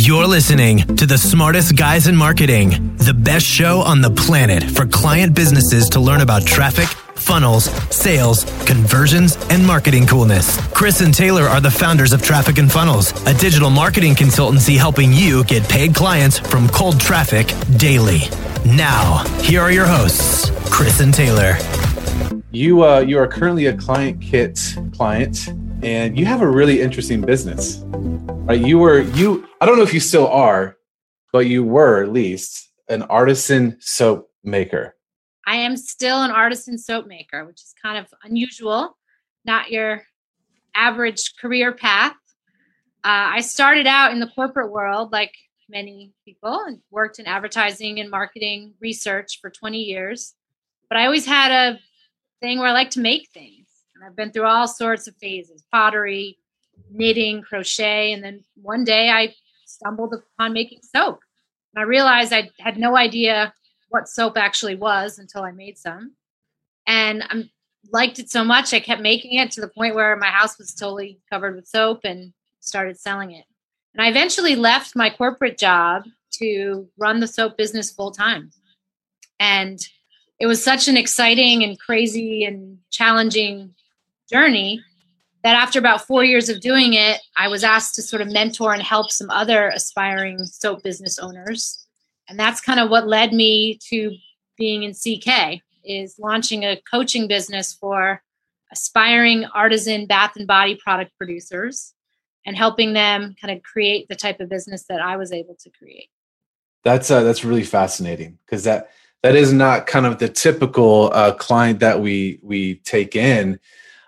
You're listening to the smartest guys in marketing, the best show on the planet for client businesses to learn about traffic, funnels, sales, conversions, and marketing coolness. Chris and Taylor are the founders of Traffic and Funnels, a digital marketing consultancy helping you get paid clients from cold traffic daily. Now, here are your hosts, Chris and Taylor. You uh, you are currently a client kit client, and you have a really interesting business. Right? You were you. I don't know if you still are, but you were at least an artisan soap maker. I am still an artisan soap maker, which is kind of unusual, not your average career path. Uh, I started out in the corporate world, like many people, and worked in advertising and marketing research for 20 years. But I always had a thing where I like to make things. And I've been through all sorts of phases pottery, knitting, crochet. And then one day I stumbled upon making soap. And I realized I had no idea what soap actually was until I made some. And I liked it so much, I kept making it to the point where my house was totally covered with soap and started selling it. And I eventually left my corporate job to run the soap business full time. And it was such an exciting and crazy and challenging journey that after about four years of doing it, I was asked to sort of mentor and help some other aspiring soap business owners. And that's kind of what led me to being in CK is launching a coaching business for aspiring artisan bath and body product producers and helping them kind of create the type of business that I was able to create. That's uh, that's really fascinating because that that is not kind of the typical uh, client that we we take in.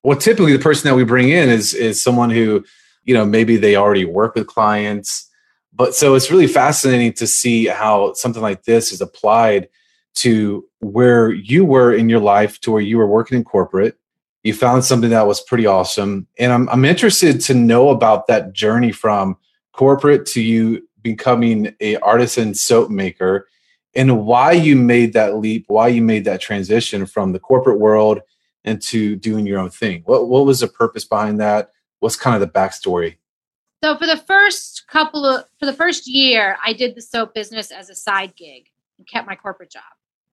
Well, typically the person that we bring in is is someone who you know maybe they already work with clients, but so it's really fascinating to see how something like this is applied to where you were in your life to where you were working in corporate. You found something that was pretty awesome and i'm, I'm interested to know about that journey from corporate to you becoming a artisan soap maker and why you made that leap why you made that transition from the corporate world into doing your own thing what, what was the purpose behind that what's kind of the backstory so for the first couple of for the first year i did the soap business as a side gig and kept my corporate job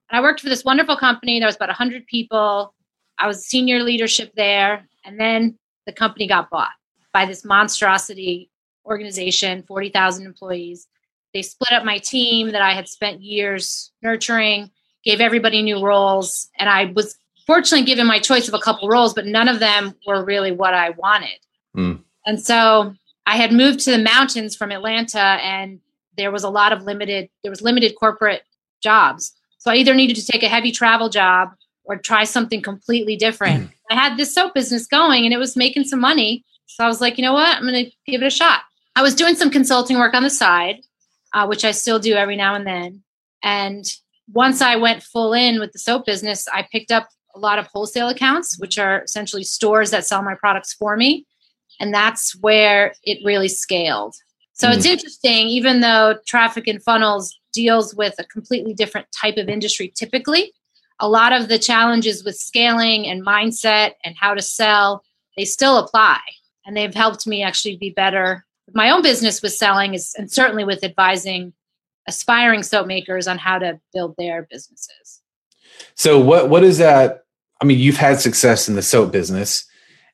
and i worked for this wonderful company there was about 100 people I was senior leadership there. And then the company got bought by this monstrosity organization, 40,000 employees. They split up my team that I had spent years nurturing, gave everybody new roles. And I was fortunately given my choice of a couple roles, but none of them were really what I wanted. Mm. And so I had moved to the mountains from Atlanta and there was a lot of limited, there was limited corporate jobs. So I either needed to take a heavy travel job or try something completely different. Mm. I had this soap business going and it was making some money. So I was like, you know what? I'm going to give it a shot. I was doing some consulting work on the side, uh, which I still do every now and then. And once I went full in with the soap business, I picked up a lot of wholesale accounts, which are essentially stores that sell my products for me. And that's where it really scaled. So mm. it's interesting, even though traffic and funnels deals with a completely different type of industry typically, a lot of the challenges with scaling and mindset and how to sell, they still apply. And they've helped me actually be better. My own business with selling is, and certainly with advising aspiring soap makers on how to build their businesses. So what what is that? I mean, you've had success in the soap business,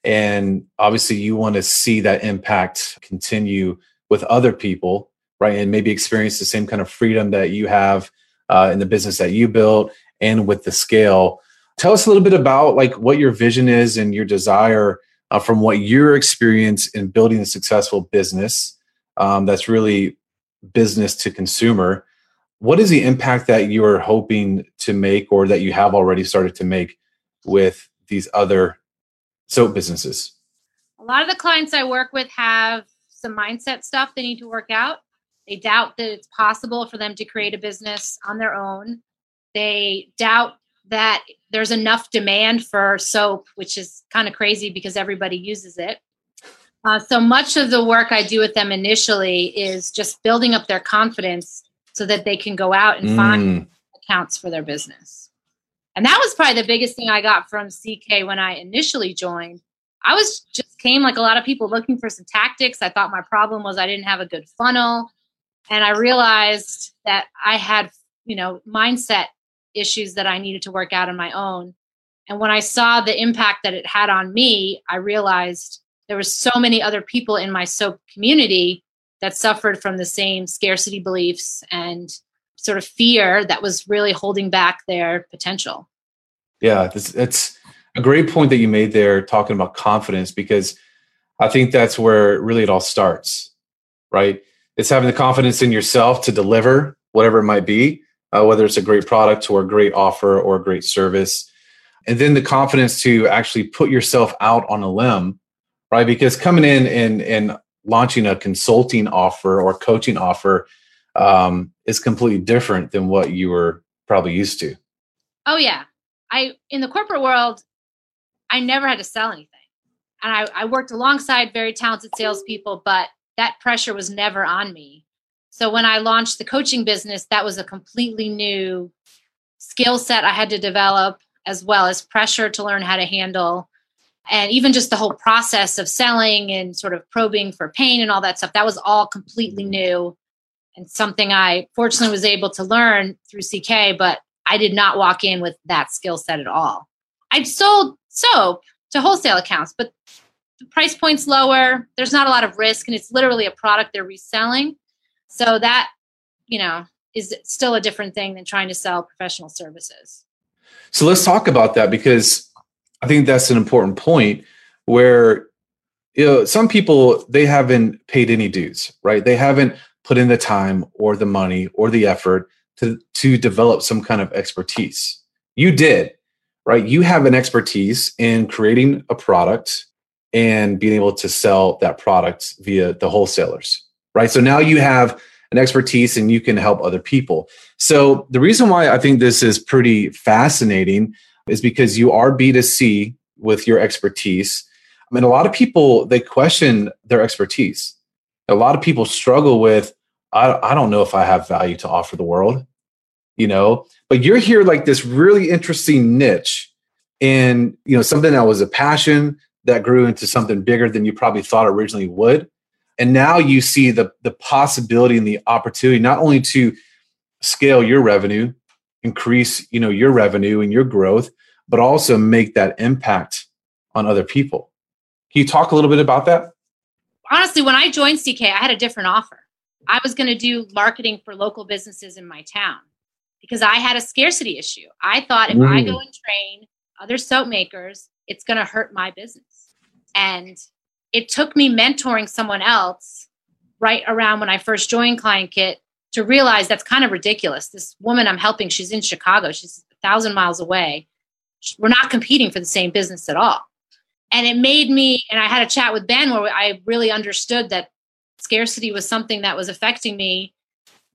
and obviously you want to see that impact continue with other people, right? And maybe experience the same kind of freedom that you have uh, in the business that you built and with the scale. Tell us a little bit about like what your vision is and your desire uh, from what your experience in building a successful business um, that's really business to consumer. What is the impact that you are hoping to make or that you have already started to make with these other soap businesses? A lot of the clients I work with have some mindset stuff they need to work out. They doubt that it's possible for them to create a business on their own. They doubt that there's enough demand for soap, which is kind of crazy because everybody uses it. Uh, so much of the work I do with them initially is just building up their confidence so that they can go out and mm. find accounts for their business. And that was probably the biggest thing I got from CK when I initially joined. I was just came like a lot of people looking for some tactics. I thought my problem was I didn't have a good funnel. And I realized that I had, you know, mindset issues that I needed to work out on my own. And when I saw the impact that it had on me, I realized there were so many other people in my soap community that suffered from the same scarcity beliefs and sort of fear that was really holding back their potential. Yeah, it's a great point that you made there talking about confidence because I think that's where really it all starts, right? It's having the confidence in yourself to deliver whatever it might be, uh, whether it's a great product or a great offer or a great service. And then the confidence to actually put yourself out on a limb, right? Because coming in and, and launching a consulting offer or coaching offer um, is completely different than what you were probably used to. Oh, yeah. I, in the corporate world, I never had to sell anything. And I, I worked alongside very talented salespeople, but that pressure was never on me. So when I launched the coaching business, that was a completely new skill set I had to develop, as well as pressure to learn how to handle. And even just the whole process of selling and sort of probing for pain and all that stuff, that was all completely new and something I fortunately was able to learn through CK, but I did not walk in with that skill set at all. I'd sold soap to wholesale accounts, but the price point's lower. There's not a lot of risk, and it's literally a product they're reselling. So that, you know, is still a different thing than trying to sell professional services. So let's talk about that because I think that's an important point where you know some people they haven't paid any dues, right? They haven't put in the time or the money or the effort to to develop some kind of expertise. You did right? You have an expertise in creating a product and being able to sell that product via the wholesalers, right? So now you have an expertise and you can help other people. So the reason why I think this is pretty fascinating is because you are B2C with your expertise. I mean, a lot of people, they question their expertise. A lot of people struggle with, I, I don't know if I have value to offer the world you know? But you're here like this really interesting niche and you know something that was a passion that grew into something bigger than you probably thought originally would. And now you see the the possibility and the opportunity not only to scale your revenue increase you know your revenue and your growth but also make that impact on other people. Can you talk a little bit about that honestly when i joined ck i had a different offer i was going to do marketing for local businesses in my town because I had a scarcity issue. I thought if mm. I go mm. and train other soap makers, it's going to hurt my business. And it took me mentoring someone else right around when I first joined Client Kit to realize that's kind of ridiculous. This woman I'm helping, she's in Chicago, she's a thousand miles away. We're not competing for the same business at all. And it made me, and I had a chat with Ben where I really understood that scarcity was something that was affecting me.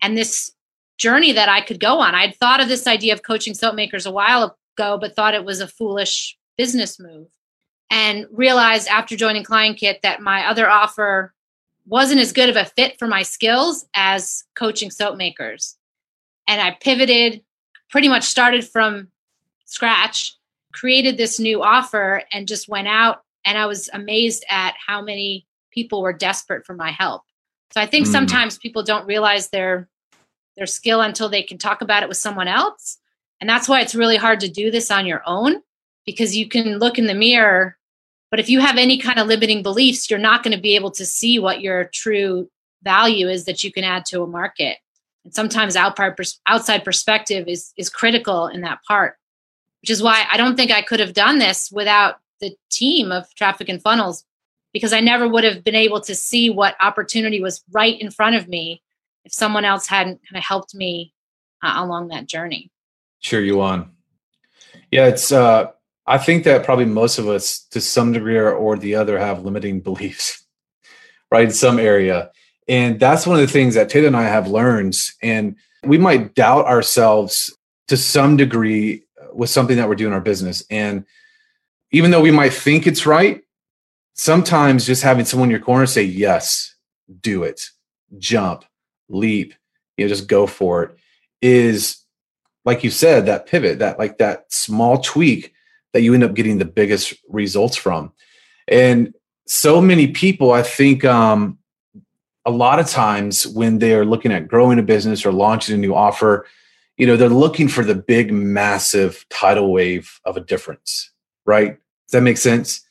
And this journey that I could go on. I'd thought of this idea of coaching soap makers a while ago, but thought it was a foolish business move. And realized after joining Client Kit that my other offer wasn't as good of a fit for my skills as coaching soap makers. And I pivoted, pretty much started from scratch, created this new offer, and just went out. And I was amazed at how many people were desperate for my help. So I think mm. sometimes people don't realize they're their skill until they can talk about it with someone else. And that's why it's really hard to do this on your own because you can look in the mirror, but if you have any kind of limiting beliefs, you're not going to be able to see what your true value is that you can add to a market. And sometimes outside perspective is is critical in that part, which is why I don't think I could have done this without the team of traffic and funnels because I never would have been able to see what opportunity was right in front of me if someone else hadn't kind of helped me uh, along that journey. Cheer you on. Yeah, it's. uh I think that probably most of us, to some degree or the other, have limiting beliefs, right, in some area, and that's one of the things that Taylor and I have learned. And we might doubt ourselves to some degree with something that we're doing in our business, and even though we might think it's right, sometimes just having someone in your corner say yes, do it, jump, leap, you know, just go for it is like you said, that pivot, that like that small tweak that you end up getting the biggest results from. And so many people, I think, um, a lot of times when they are looking at growing a business or launching a new offer, you know, they're looking for the big, massive tidal wave of a difference, right? Does that make sense?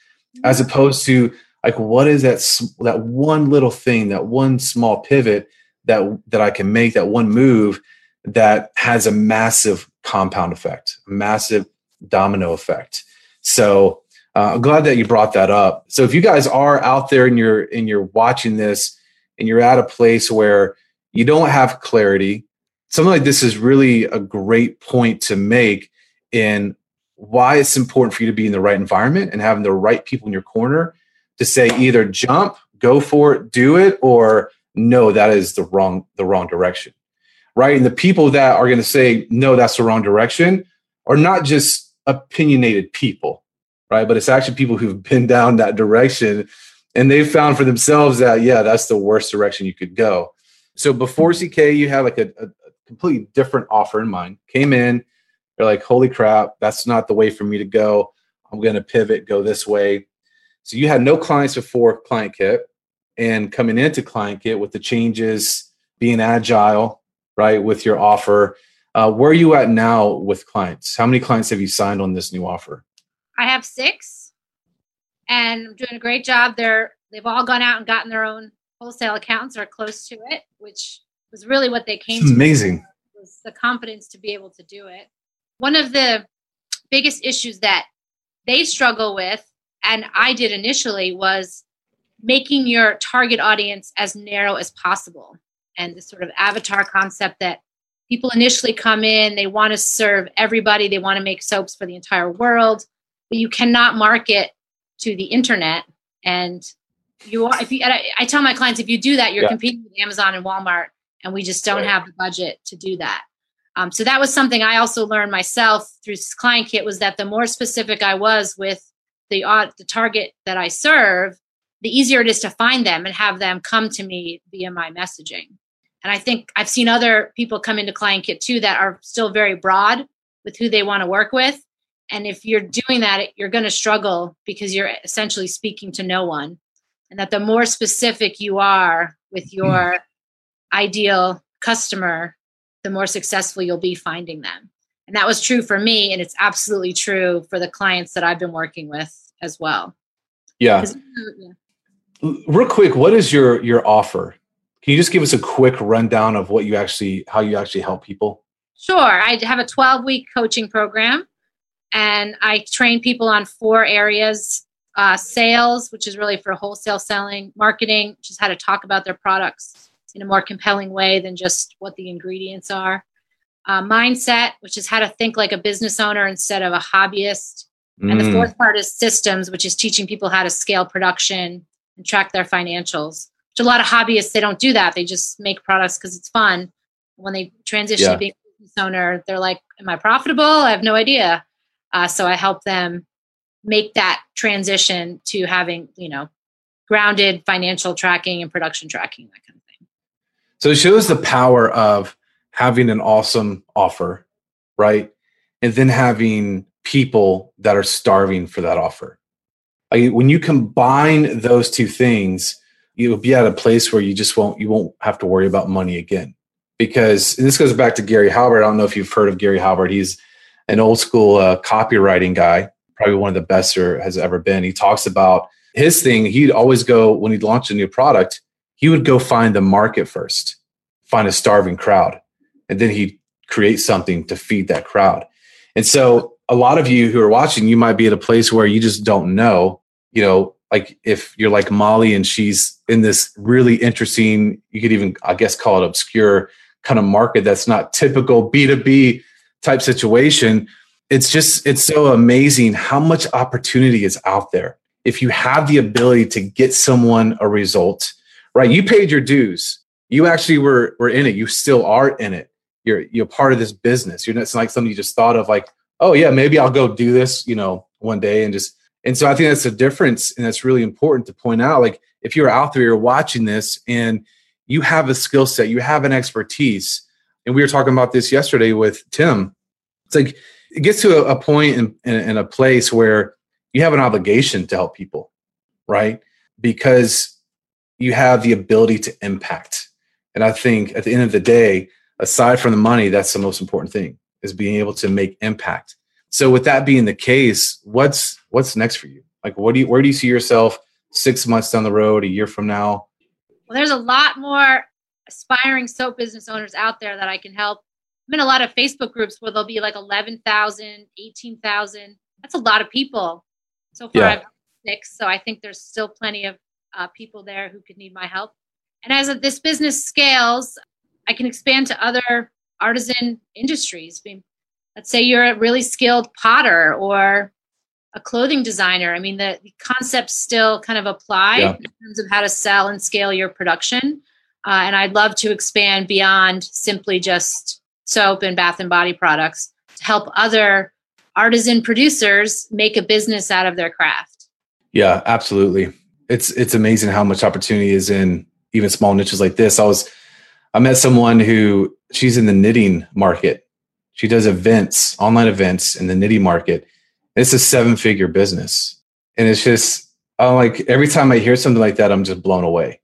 As opposed to like, what is that that one little thing, that one small pivot that that I can make, that one move that has a massive compound effect, massive domino effect. So uh, I'm glad that you brought that up. So if you guys are out there and you're and you're watching this and you're at a place where you don't have clarity, something like this is really a great point to make in why it's important for you to be in the right environment and having the right people in your corner to say either jump, go for it, do it, or no, that is the wrong the wrong direction right? And the people that are going to say, no, that's the wrong direction are not just opinionated people, right? But it's actually people who've been down that direction and they've found for themselves that, yeah, that's the worst direction you could go. So before CK, you had like a, a completely different offer in mind, came in, they're like, holy crap, that's not the way for me to go. I'm going to pivot, go this way. So you had no clients before Client Kit and coming into Client Kit with the changes, being agile, right, with your offer. Uh, where are you at now with clients? How many clients have you signed on this new offer? I have six, and I'm doing a great job. They're they've all gone out and gotten their own wholesale accounts or close to it, which was really what they came it's to. Amazing. Was the confidence to be able to do it. One of the biggest issues that they struggle with, and I did initially, was making your target audience as narrow as possible and the sort of avatar concept that people initially come in, they want to serve everybody, they want to make soaps for the entire world, but you cannot market to the internet. And you are, if you, I, I, tell my clients, if you do that, you're yeah. competing with Amazon and Walmart, and we just don't right. have the budget to do that. Um, so that was something I also learned myself through Client Kit was that the more specific I was with the uh, the target that I serve, the easier it is to find them and have them come to me via my messaging. And I think I've seen other people come into Client Kit too that are still very broad with who they want to work with. And if you're doing that, you're going to struggle because you're essentially speaking to no one. And that the more specific you are with hmm. your. Ideal customer, the more successful you'll be finding them. And that was true for me. And it's absolutely true for the clients that I've been working with as well. Yeah. yeah. Real quick, what is your your offer? Can you just give us a quick rundown of what you actually, how you actually help people? Sure. I have a 12 week coaching program and I train people on four areas uh, sales, which is really for wholesale selling, marketing, which is how to talk about their products in a more compelling way than just what the ingredients are, uh, mindset, which is how to think like a business owner instead of a hobbyist. Mm. And the mm. fourth part is systems, which is teaching people how to scale production and track their financials Which a lot of hobbyists they don't do that they just make products because it's fun when they transition yeah. to being a business owner they're like am i profitable i have no idea uh, so i help them make that transition to having you know grounded financial tracking and production tracking that kind of thing so it shows the power of having an awesome offer right? And then having people that are starving for that offer. When you combine those two things you'll be at a place where you just won't you won't have to worry about money again. Because this goes back to gary halbert. I don't know if you've heard of gary halbert. He's an old school uh, copywriting guy probably one of the best there has ever been. He talks about his thing. He'd always go when he'd launch a new product he would go find the market first find a starving crowd and then he'd create something to feed that crowd and so a lot of you who are watching you might be at a place where you just don't know you know like if you're like Molly and she's in this really interesting, you could even, I guess, call it obscure kind of market that's not typical B2B type situation. It's just, it's so amazing how much opportunity is out there. If you have the ability to get someone a result, right? You paid your dues. You actually were, were in it. You still are in it. You're, you're part of this business. You're not, it's like something you just thought of like, oh yeah, maybe I'll go do this, you know, one day and just and so I think that's a difference, and that's really important to point out. Like if you're out there, you're watching this, and you have a skill set, you have an expertise, and we were talking about this yesterday with Tim. It's like it gets to a, a point in, in, a place where you have an obligation to help people, right? Because you have the ability to impact. And I think at the end of the day, aside from the money, that's the most important thing is being able to make impact. So with that being the case, what's what's next for you? Like what do you where do you see yourself six months down the road, a year from now? Well, there's a lot more aspiring soap business owners out there that I can help. I'm in a lot of Facebook groups where there'll be like 11,000, 18,000. That's a lot of people. So far, Yeah. I've six. So I think there's still plenty of uh, people there who could need my help. And as this business scales, I can expand to other artisan industries. I mean, let's say you're a really skilled potter or a clothing designer. I mean, the, the concepts still kind of apply Yeah. in terms of how to sell and scale your production. Uh, and I'd love to expand beyond simply just soap and bath and body products to help other artisan producers make a business out of their craft. Yeah, absolutely. It's it's amazing how much opportunity is in even small niches like this. I was I met someone who she's in the knitting market. She does events, online events in the knitting market. It's a seven figure business. And it's just I'm like every time I hear something like that, I'm just blown away.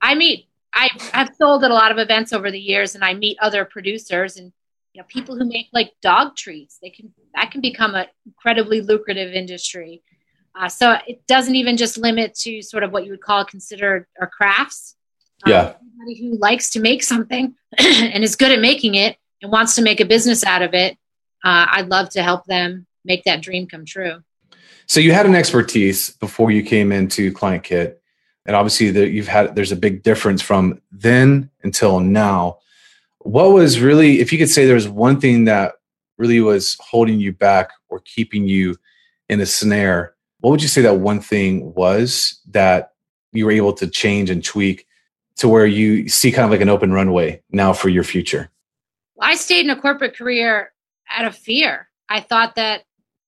I meet I I've sold at a lot of events over the years and I meet other producers and you know people who make like dog treats. They can that can become an incredibly lucrative industry. Uh, so it doesn't even just limit to sort of what you would call considered or crafts. Um, Yeah. anybody who likes to make something and is good at making it and wants to make a business out of it, uh, I'd love to help them make that dream come true. So you had an expertise before you came into Client Kit, and obviously that you've had there's a big difference from then until now. What was really, if you could say there was one thing that really was holding you back or keeping you in a snare, what would you say that one thing was that you were able to change and tweak to where you see kind of like an open runway now for your future? I stayed in a corporate career out of fear. I thought that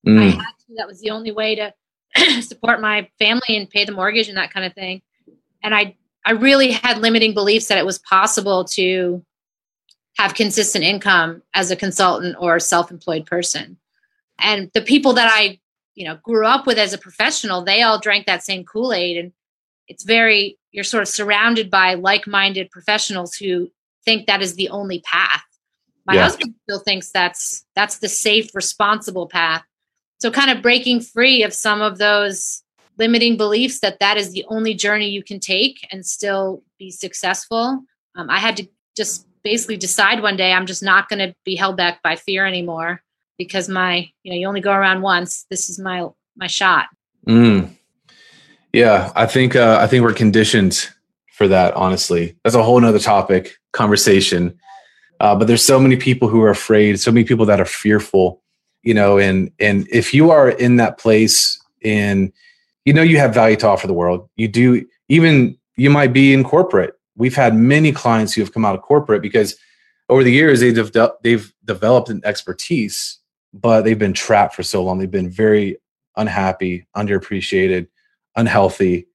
I Mm, had to. That was the only way to support my family and pay the mortgage and that kind of thing. And I, I really had limiting beliefs that it was possible to have consistent income as a consultant or self-employed person. And the people that I, you know, grew up with as a professional, they all drank that same Kool-Aid. And it's very, you're sort of surrounded by like-minded professionals who think that is the only path. My Yeah. husband still thinks that's that's the safe, responsible path so kind of breaking free of some of those limiting beliefs that that is the only journey you can take and still be successful um, i had to just basically decide one day i'm just not going to be held back by fear anymore because my you know you only go around once this is my my shot mm. Yeah, I think uh, I think we're conditioned for that. Honestly, that's a whole nother topic conversation. Uh, but there's so many people who are afraid, so many people that are fearful, you know. And and if you are in that place, and you know you have value to offer the world, you do. Even you might be in corporate. We've had many clients who have come out of corporate because over the years they've de- they've developed an expertise, but they've been trapped for so long. They've been very unhappy, underappreciated, unhealthy,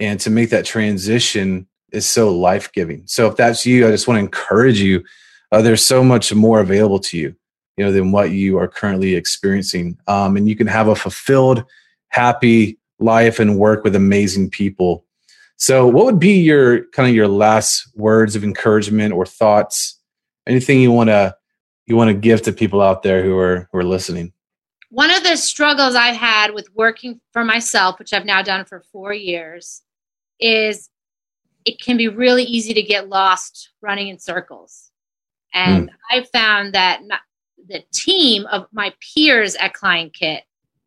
and to make that transition is so life giving. So if that's you, I just want to encourage you. Uh, there's so much more available to you, you know, than what you are currently experiencing, um, and you can have a fulfilled, happy life and work with amazing people. So, what would be your kind of your last words of encouragement or thoughts? Anything you want to you want to give to people out there who are who are listening? one of the struggles I've had with working for myself, which I've now done for four years, is it can be really easy to get lost running in circles. And hmm. I found that not, the team of my peers at Client Kit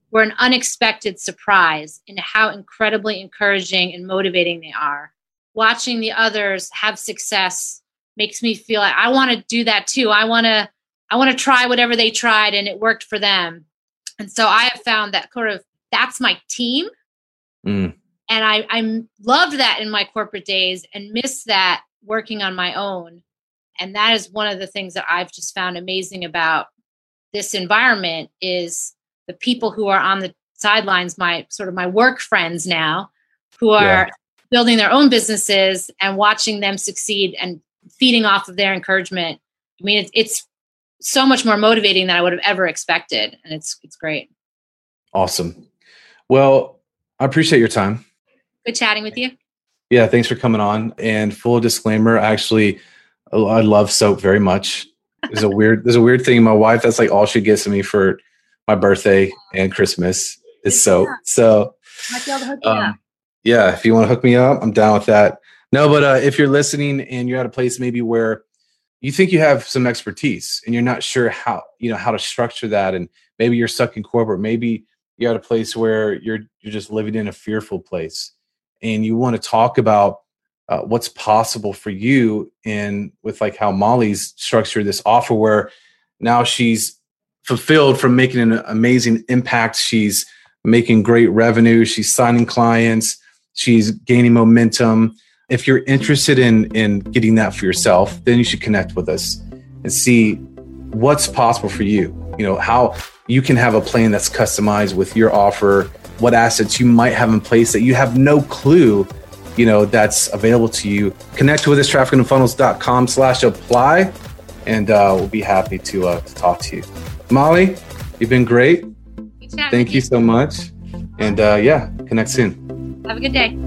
were an unexpected surprise in how incredibly encouraging and motivating they are. Watching the others have success makes me feel like I want to do that too. I want to I want to try whatever they tried and it worked for them. And so I have found that sort of that's my team. Mm. And I, I loved that in my corporate days and missed that working on my own. And that is one of the things that I've just found amazing about this environment is the people who are on the sidelines, my sort of my work friends now, who are Yeah. building their own businesses and watching them succeed and feeding off of their encouragement. I mean, it's, it's so much more motivating than I would have ever expected, and it's it's great. Awesome. Well, I appreciate your time. Good chatting with you. Yeah, thanks for coming on. And full disclaimer, actually, I love soap very much. There's a weird, there's a weird thing. My wife, that's like all she gets me for my birthday and Christmas is soap. So, um, yeah, if you want to hook me up, I'm down with that. No, but uh, if you're listening and you're at a place maybe where you think you have some expertise and you're not sure how you know how to structure that, and maybe you're stuck in corporate, maybe you're at a place where you're you're just living in a fearful place, and you want to talk about uh, what's possible for you in with like how Molly's structured this offer, where now she's fulfilled from making an amazing impact. She's making great revenue. She's signing clients. She's gaining momentum if you're interested in in getting that for yourself, then you should connect with us and see what's possible for you. You know, how you can have a plan that's customized with your offer, what assets you might have in place that you have no clue, you know, that's available to you. Connect with us, trafficandfunnels.com slash apply, and uh, we'll be happy to, uh, to talk to you. Molly, you've been great. Thank you so much. And uh, yeah, connect soon. Have a good day.